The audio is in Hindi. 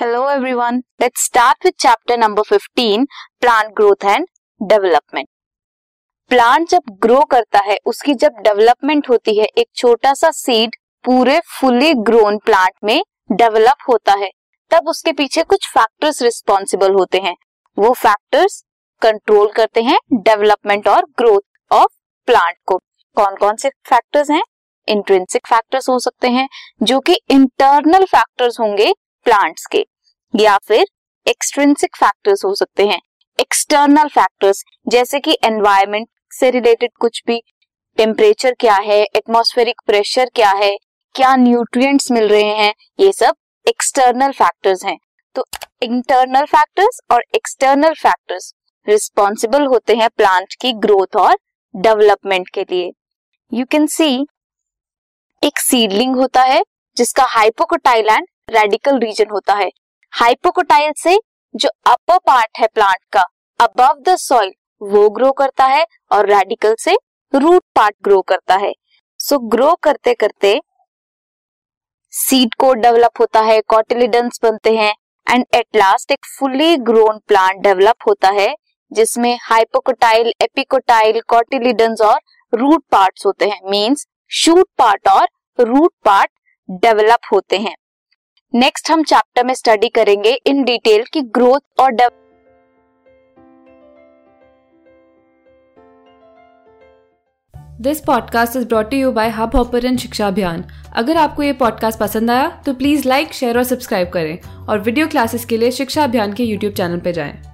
Hello everyone. Let's start with chapter number 15, plant growth and development. Plant जब ग्रो करता है उसकी जब डेवलपमेंट होती है एक छोटा सा सीड पूरे फुली ग्रोन प्लांट में डेवलप होता है तब उसके पीछे कुछ फैक्टर्स रिस्पॉन्सिबल होते हैं वो फैक्टर्स कंट्रोल करते हैं डेवलपमेंट और ग्रोथ ऑफ़ प्लांट को कौन कौन से फैक्टर्स हैं इंट्रेंसिक फैक्टर्स हो सकते हैं जो कि इंटरनल फैक्टर्स होंगे प्लांट्स के, या फिर एक्सट्रेंसिक फैक्टर्स हो सकते हैं। एक्सटर्नल फैक्टर्स जैसे कि एनवायरमेंट से रिलेटेड कुछ भी टेम्परेचर क्या है एटमोस्फेरिक प्रेशर क्या है, क्या न्यूट्रिएंट्स मिल रहे हैं, ये सब एक्सटर्नल फैक्टर्स हैं। तो इंटरनल फैक्टर्स और एक्सटर्नल फैक्टर्स रिस्पॉन्सिबल होते हैं प्लांट की ग्रोथ और डेवलपमेंट के लिए। यू कैन सी एक सीडलिंग होता है, जिसका हाइपोकोटाइल एंड रेडिकल रीजन होता है। हाइपोकोटाइल से जो अपर पार्ट है प्लांट का अबव द सॉइल वो ग्रो करता है और रेडिकल से रूट पार्ट ग्रो करता है। सो so, ग्रो करते करते सीड को डेवलप होता है कॉटिलिडन्स बनते हैं एंड एट लास्ट एक फुली ग्रोन प्लांट डेवलप होता है जिसमें हाइपोकोटाइल एपिकोटाइल कॉटिलिडन्स और रूट पार्ट्स होते हैं। मींस शूट पार्ट और रूट पार्ट डेवलप होते हैं। नेक्स्ट हम चैप्टर में स्टडी करेंगे इन डिटेल की ग्रोथ और develop this podcast is brought you by Hubhopper Shiksha Abhiyan अगर आपको ये पॉडकास्ट पसंद आया तो प्लीज़ लाइक शेयर और सब्सक्राइब करें और वीडियो क्लासेस के लिए शिक्षा अभियान के यूट्यूब चैनल पर जाएँ।